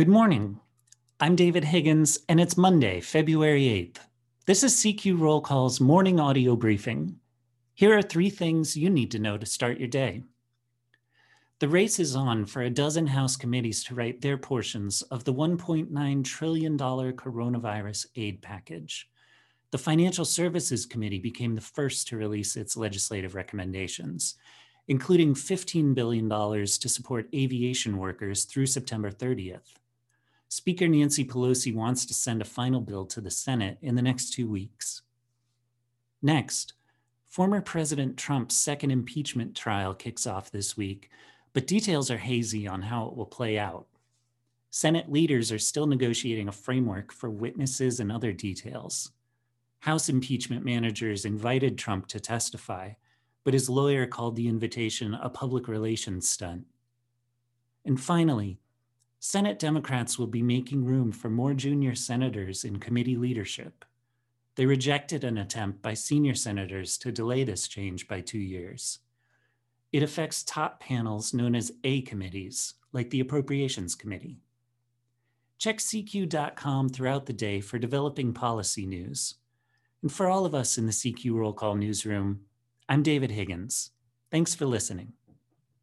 Good morning. I'm David Higgins, and it's Monday, February 8th. This is CQ Roll Call's morning audio briefing. Here are three things you need to know to start your day. The race is on for a dozen House committees to write their portions of the $1.9 trillion coronavirus aid package. The Financial Services Committee became the first to release its legislative recommendations, including $15 billion to support aviation workers through September 30th. Speaker Nancy Pelosi wants to send a final bill to the Senate in the next two weeks. Next, former President Trump's second impeachment trial kicks off this week, but details are hazy on how it will play out. Senate leaders are still negotiating a framework for witnesses and other details. House impeachment managers invited Trump to testify, but his lawyer called the invitation a public relations stunt. And finally, Senate Democrats will be making room for more junior senators in committee leadership. They rejected an attempt by senior senators to delay this change by two years. It affects top panels known as A committees, like the Appropriations Committee. Check CQ.com throughout the day for developing policy news. And for all of us in the CQ Roll Call newsroom, I'm David Higgins. Thanks for listening.